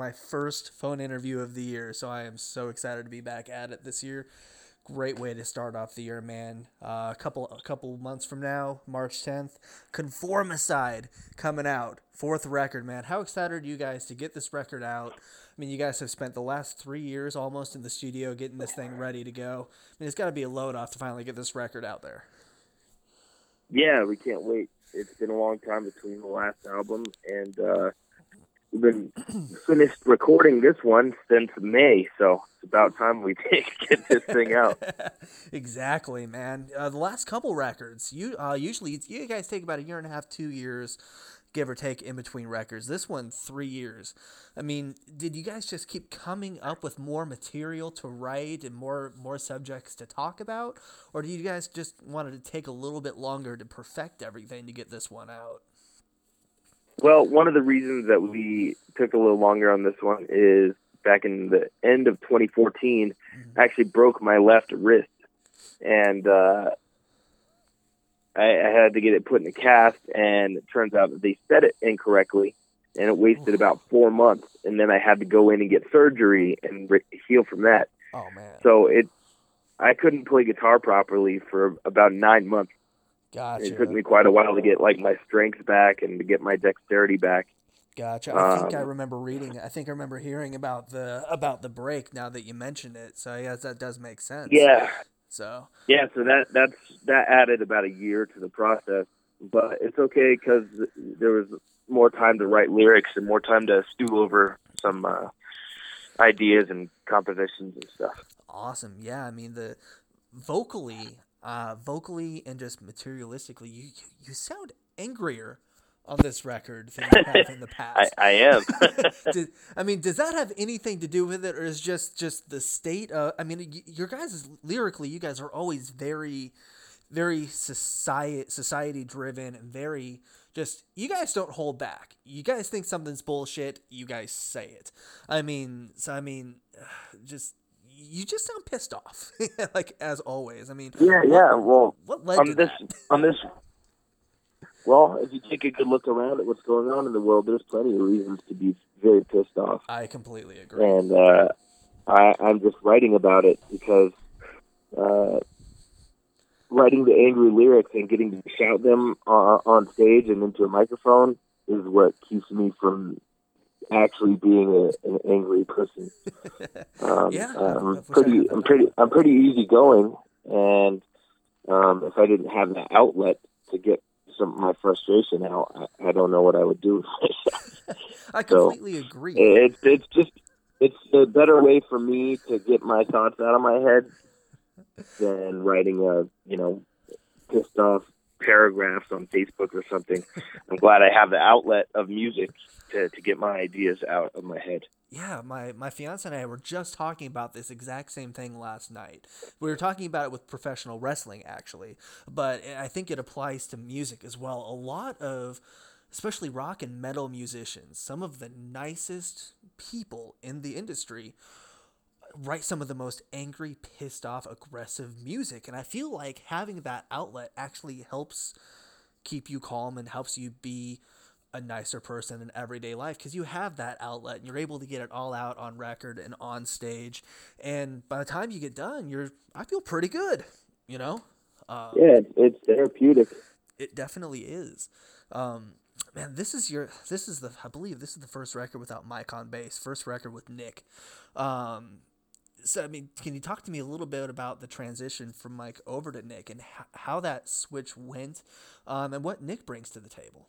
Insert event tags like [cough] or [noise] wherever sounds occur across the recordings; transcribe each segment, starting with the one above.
my first phone interview of the year, so I am so excited to be back at it this year. Great way to start off the year, man. Uh, a couple a couple months from now, March 10th, Conformicide coming out, fourth record, man. How excited are you guys to get this record out? I mean, you guys have spent the last three years almost in the studio getting this thing ready to go. I mean, it's got to be a load off to finally get this record out there. Yeah, we can't wait. It's been a long time between the last album and. Uh, we've been finished recording this one since May, so it's about time we [laughs] take get this thing out. [laughs] exactly, man. Uh, the last couple records, you uh, usually you guys take about a year and a half, two years, give or take, in between records. This one, three years. I mean, did you guys just keep coming up with more material to write and more more subjects to talk about, or do you guys just wanted to take a little bit longer to perfect everything to get this one out? Well, one of the reasons that we took a little longer on this one is back in the end of 2014, I actually broke my left wrist, and uh, I, I had to get it put in a cast. And it turns out that they set it incorrectly, and it wasted about four months. And then I had to go in and get surgery and re- heal from that. Oh man! So it, I couldn't play guitar properly for about nine months. Gotcha. It took me quite a while to get like my strength back and to get my dexterity back. Gotcha. I think I Um, remember reading. I think I remember hearing about the about the break. Now that you mentioned it, so I guess that does make sense. Yeah, So yeah. So that that's that added about a year to the process, but it's okay because there was more time to write lyrics and more time to stew over some uh, ideas and compositions and stuff. awesome. Yeah. I mean the vocally, uh, vocally and just materialistically, you you, you sound angrier on this record than you have in the [laughs] past. I am. [laughs] [laughs] Did, I mean, does that have anything to do with it, or is just just the state? Uh, I mean, your guys is, lyrically, you guys are always very, very society society driven and very just. You guys don't hold back. You guys think something's bullshit. You guys say it. I mean, so I mean, [sighs] just you just sound pissed off, [laughs] like as always. I mean, yeah, yeah. Well, what led on to this that? on this well if you take a good look around at what's going on in the world there's plenty of reasons to be very pissed off I completely agree. and uh i i'm just writing about it because uh writing the angry lyrics and getting to shout them uh, on stage and into a microphone is what keeps me from actually being a, an angry person [laughs] um, Yeah, I'm pretty. I'm pretty, I'm pretty easygoing, and um, if I didn't have that outlet to get some of my frustration out, I, I don't know what I would do. [laughs] [laughs] I so, completely agree. it's, it's just, it's a better way for me to get my thoughts out of my head than writing a, you know, pissed off paragraphs on Facebook or something. I'm glad I have the outlet of music to, to get my ideas out of my head. Yeah, my, my fiance and I were just talking about this exact same thing last night. We were talking about it with professional wrestling, actually, but I think it applies to music as well. A lot of, especially rock and metal musicians, some of the nicest people in the industry write some of the most angry, pissed off, aggressive music. And I feel like having that outlet actually helps keep you calm and helps you be a nicer person in everyday life because you have that outlet and you're able to get it all out on record and on stage. And by the time you get done, you're I feel pretty good, you know. Uh, Yeah, it's, it's therapeutic. it definitely is. Um, man, this is your this is the I believe this is the first record without Mike on bass, first record with Nick. Um, so I mean, can you talk to me a little bit about the transition from Mike over to Nick and h- how that switch went, um, and what Nick brings to the table?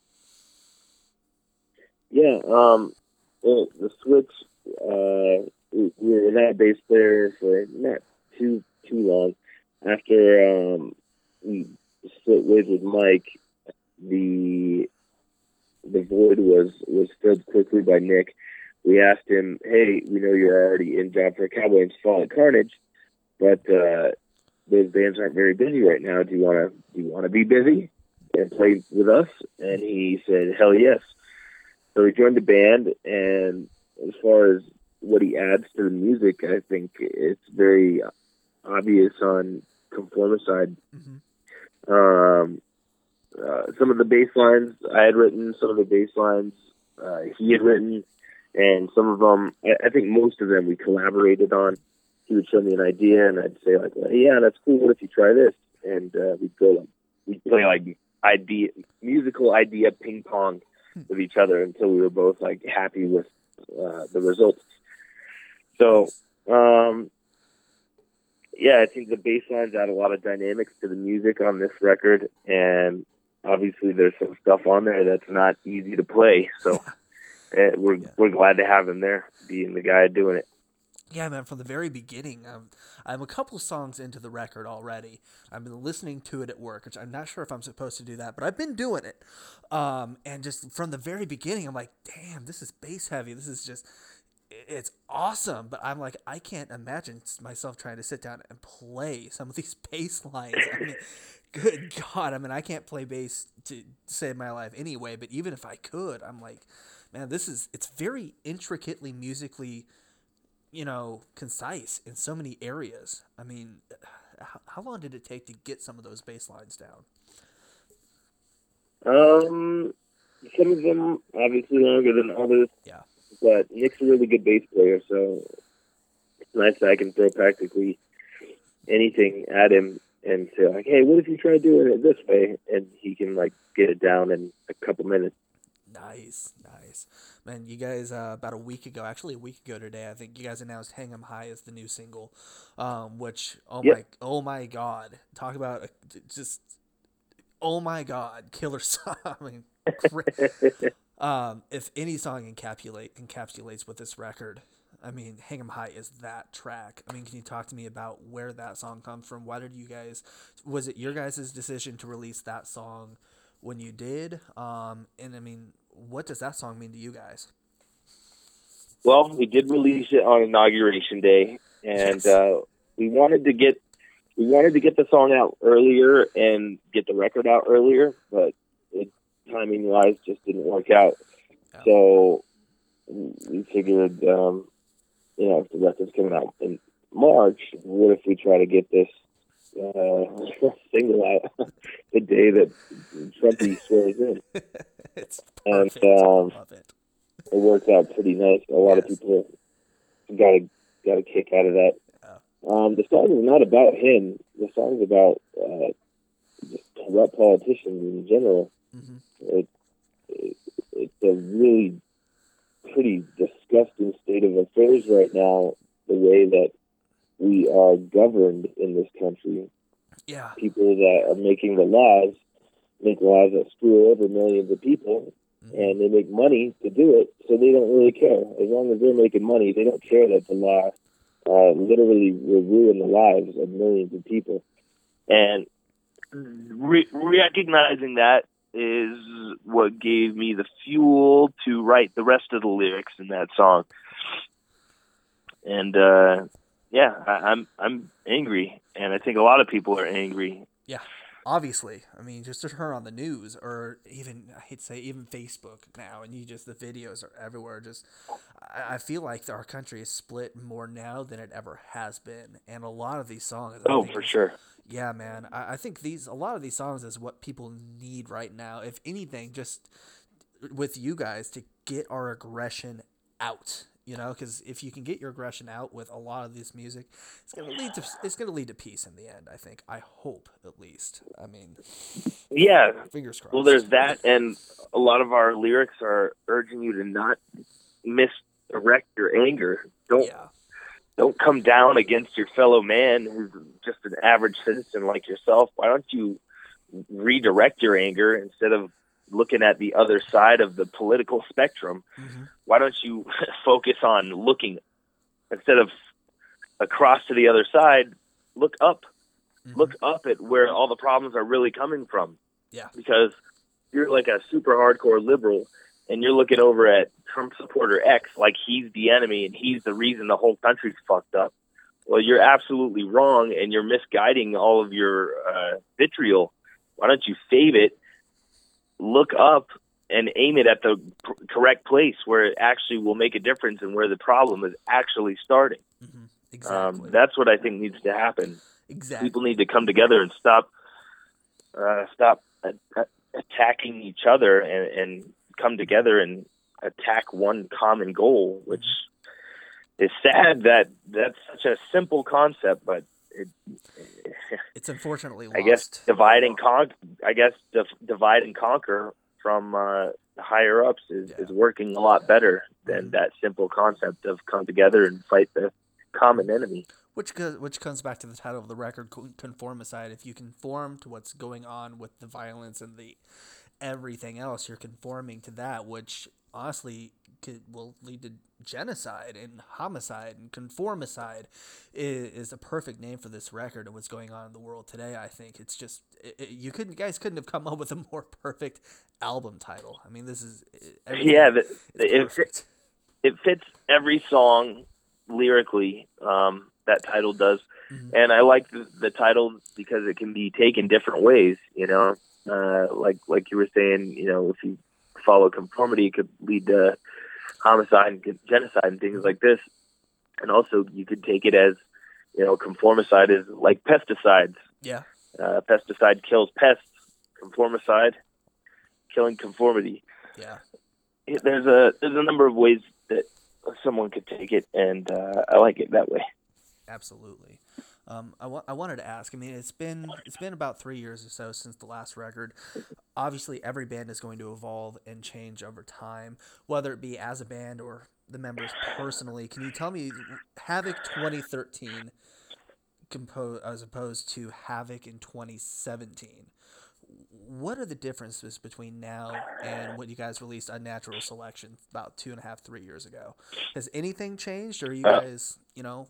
Yeah, um, the, the switch. Uh, we we were that bass player for not too too long. After um, we split ways with Mike, the the void was was filled quickly by Nick. We asked him, "Hey, we know you're already in Job for a Cowboy and Cephalic Carnage, but uh, those bands aren't very busy right now. Do you want to do you want to be busy and play with us?" And he said, "Hell yes." So he joined the band, and as far as what he adds to the music, I think it's very obvious on Conformicide. Mm-hmm. Um, uh, some of the bass lines I had written, some of the bass lines uh, he had written, and some of them, I, I think most of them, we collaborated on. He would show me an idea, and I'd say like, well, "Yeah, that's cool. What if you try this?" And uh, we'd go like we'd play like idea musical idea ping pong with each other until we were both like happy with uh, the results. So, um, yeah, I think the bass lines add a lot of dynamics to the music on this record, and obviously there's some stuff on there that's not easy to play. So [laughs] uh, we're Yeah. we're glad to have him there, being the guy doing it. Yeah, man, from the very beginning, I'm, I'm a couple songs into the record already. I've been listening to it at work, which I'm not sure if I'm supposed to do that, but I've been doing it. Um, and just from the very beginning, I'm like, damn, this is bass heavy. This is just, it's awesome. But I'm like, I can't imagine myself trying to sit down and play some of [laughs] these bass lines. I mean, good God. I mean, I can't play bass to save my life anyway, but even if I could, I'm like, man, this is, it's very intricately musically you know, concise in so many areas. I mean, how, how long did it take to get some of those bass lines down? Um, some of them obviously longer than others. Yeah. But Nick's a really good bass player, so it's nice that I can throw practically anything at him and say like, "Hey, what if you try doing it this way?" And he can like get it down in a couple minutes. Nice, nice. Man, you guys, uh, about a week ago, actually a week ago today, I think you guys announced "Hang 'Em High" as the new single, um, which oh Yep. my, oh my God, talk about a, just, oh my God, killer [laughs] song. I mean, [laughs] um, if any song encapsulate encapsulates with this record, I mean, "Hang 'Em High" is that track. I mean, can you talk to me about where that song comes from? Why did you guys? Was it your guys' decision to release that song when you did? Um, and I mean, what does that song mean to you guys? Well, we did release it on inauguration day, and Yes. uh, we wanted to get we wanted to get the song out earlier and get the record out earlier, but it, timing wise, just didn't work out. Yeah. So we figured, um, you know, if the record's coming out in March, what if we try to get this uh, [laughs] single out [laughs] the day that Trumpy [laughs] swears in? it's And. I um, love it. it worked out pretty nice. A lot of people got a got a kick out of that. Um, the song is not about him. The song's about uh, just corrupt politicians in general. hmm It, it, it's a really pretty disgusting state of affairs right now. The way that we are governed in this country, Yeah, people that are making the laws make laws that screw over millions of people Mhm. and they make money to do it, so they don't really care. As long as they're making money, they don't care that the law uh, literally will ruin the lives of millions of people. And re- recognizing that is what gave me the fuel to write the rest of the lyrics in that song. And uh, yeah, I, I'm I'm angry, and I think a lot of people are angry. Yeah, obviously. I mean, just to turn on the news or even I hate to say even Facebook now, and you just the videos are everywhere. Just I, I feel like our country is split more now than it ever has been, and a lot of these songs. Oh, for sure. Yeah, man. I, I think these a lot of these songs is what people need right now. If anything, just with you guys to get our aggression out. You know, because if you can get your aggression out with a lot of this music, it's gonna lead to it's gonna lead to peace in the end. I think. I hope at least. I mean, Yeah, fingers crossed. Well, there's that, and a lot of our lyrics are urging you to not misdirect your anger. Don't Yeah. don't come down against your fellow man who's just an average citizen like yourself. Why don't you redirect your anger instead of looking at the other side of the political spectrum? hmm Why don't you [laughs] focus on looking instead of across to the other side? Look up Mhm. look up at where all the problems are really coming from. Yeah. Because you're like a super hardcore liberal and you're looking over at Trump supporter X like he's the enemy and he's the reason the whole country's fucked up. Well, you're absolutely wrong and you're misguiding all of your uh, vitriol. Why don't you save it, look up, and aim it at the pr- correct place where it actually will make a difference and where the problem is actually starting? hmm Exactly. Um, that's what I think needs to happen exactly. people need to come together and stop uh, stop a- attacking each other and, and come together and attack one common goal, which is sad that that's such a simple concept, but it, it's unfortunately lost. I guess divide and conquer. I guess divide and conquer from uh, higher ups is, yeah. is working a lot better than mm-hmm. that simple concept of come together and fight the common enemy. Which which comes back to the title of the record, conformicide. If you conform to what's going on with the violence and the everything else, you're conforming to that, which honestly could will lead to genocide and homicide and conformicide is, is a perfect name for this record and what's going on in the world today. I think it's just it, it, you couldn't guys couldn't have come up with a more perfect album title. I mean, this is yeah, the, it, it fits every song lyrically. Um, that title does, mm-hmm. and I like the, the title because it can be taken different ways. You know, uh, like like you were saying, you know, if you follow conformity, it could lead to homicide and genocide and things like this. And also, you could take it as, you know, conformicide is like pesticides. Yeah. Uh, pesticide kills pests. Conformicide, killing conformity. Yeah. There's a there's a number of ways that someone could take it, and uh, I like it that way. Absolutely. Um, I, wa- I wanted to ask. I mean, it's been it's been about three years or so since the last record. Obviously, every band is going to evolve and change over time, whether it be as a band or the members personally. Can you tell me Havok 2013 compo- as opposed to Havok in 2017? What are the differences between now and what you guys released Unnatural Selection about two and a half, three years ago? Has anything changed, or are you uh, guys, you know?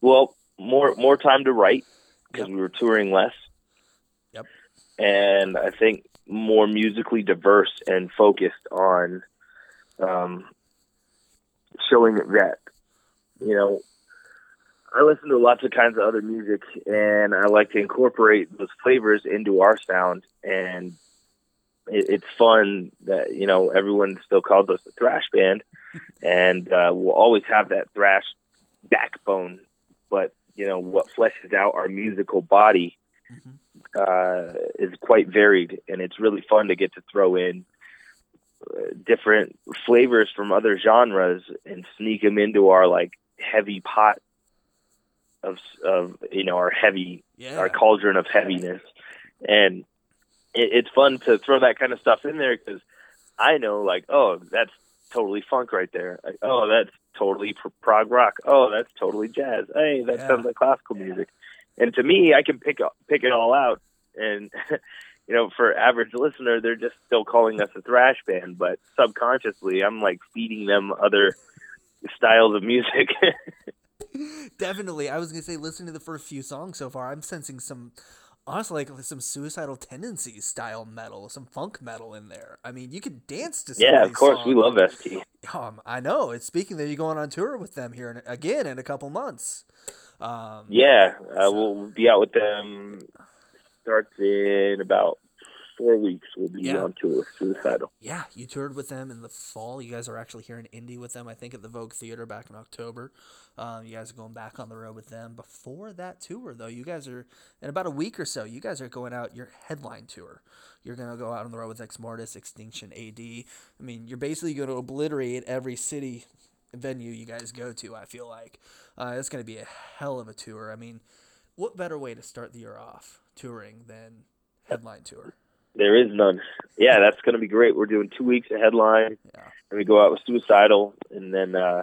Well, more more time to write because yep. we were touring less. Yep. And I think more musically diverse and focused on um, showing that you know I listen to lots of kinds of other music, and I like to incorporate those flavors into our sound. And it, it's fun that you know everyone still calls us a thrash band, [laughs] and uh, we'll always have that thrash backbone. But you know what fleshes out our musical body mm-hmm. uh, is quite varied, and it's really fun to get to throw in uh, different flavors from other genres and sneak them into our like heavy pot of of you know our heavy yeah. our cauldron of heaviness, and it, it's fun to throw that kind of stuff in there because I know like oh that's totally funk right there. Like, oh that's totally prog rock. Oh, that's totally jazz. Hey, that yeah. sounds like classical music. And to me, I can pick pick it all out. And [laughs] you know, for average listener, they're just still calling us a thrash band, but subconsciously, I'm like feeding them other styles of music. [laughs] Definitely, I was gonna say, listening to the first few songs so far, I'm sensing some honestly like some suicidal tendencies style metal, some funk metal in there. I mean, you can dance to. Some Yeah, of course, songs. we love ST. Um, I know. It's speaking that you're going on tour with them here in, again in a couple months. Um, yeah, uh, we'll be out with them. Starts in about four weeks. We'll be yeah. on tour. Suicidal. Yeah, you toured with them in the fall. You guys are actually here in Indy with them. I think at the Vogue Theater back in October. Um, you guys are going back on the road with them. Before that tour, though, you guys are in about a week or so. You guys are going out your headline tour. You're gonna go out on the road with Exmortus, Extinction, AD. I mean, you're basically going to obliterate every city venue you guys go to. I feel like uh, it's gonna be a hell of a tour. I mean, what better way to start the year off touring than headline tour? There is none. Yeah, that's going to be great. We're doing two weeks of headline, yeah. and we go out with Suicidal, and then uh,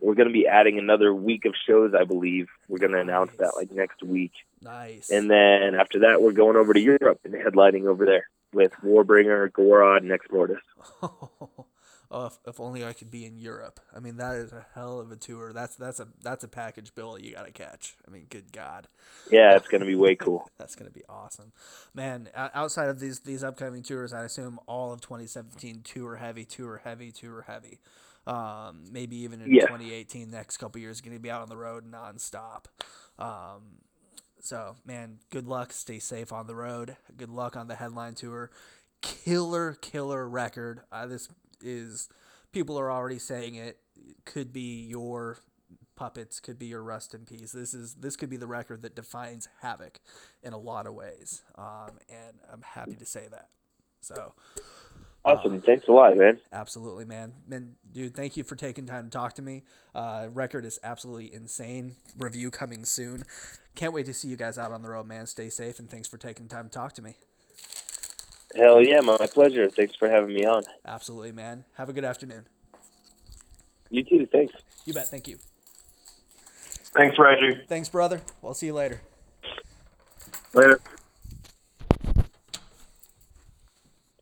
we're going to be adding another week of shows, I believe. We're going to nice. announce that like next week. Nice. And then after that, we're going over to Europe and headlining over there with Warbringer, Gorod, and Exmortus. oh, [laughs] if, if only I could be in Europe. I mean, that is a hell of a tour. That's that's a that's a package bill you got to catch. I mean, good God. Yeah, it's gonna be way cool. [laughs] that's gonna be awesome, man. Outside of these these upcoming tours, I assume all of 2017 tour heavy, tour heavy, tour heavy. Um, maybe even in yeah. 2018, next couple years, going to be out on the road nonstop. Um, so, man, good luck. Stay safe on the road. Good luck on the headline tour. Killer, killer record. Uh, this is, people are already saying it. Could be your puppets, could be your rust in peace. This is this could be the record that defines Havok in a lot of ways, um, and I'm happy to say that. So, Awesome. Uh, Thanks a lot, man. Absolutely, man. Man, dude, thank you for taking time to talk to me. Uh, record is absolutely insane. Review coming soon. Can't wait to see you guys out on the road, man. Stay safe, and thanks for taking time to talk to me. Hell yeah, my pleasure. Thanks for having me on. Absolutely, man. Have a good afternoon. You too. Thanks. You bet. Thank you. Thanks, Reggie. Thanks, brother. We'll see you later. Later.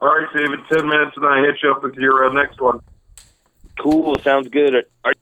All right, David. Ten minutes, and I hit you up with your uh, next one. Cool. Sounds good. Are,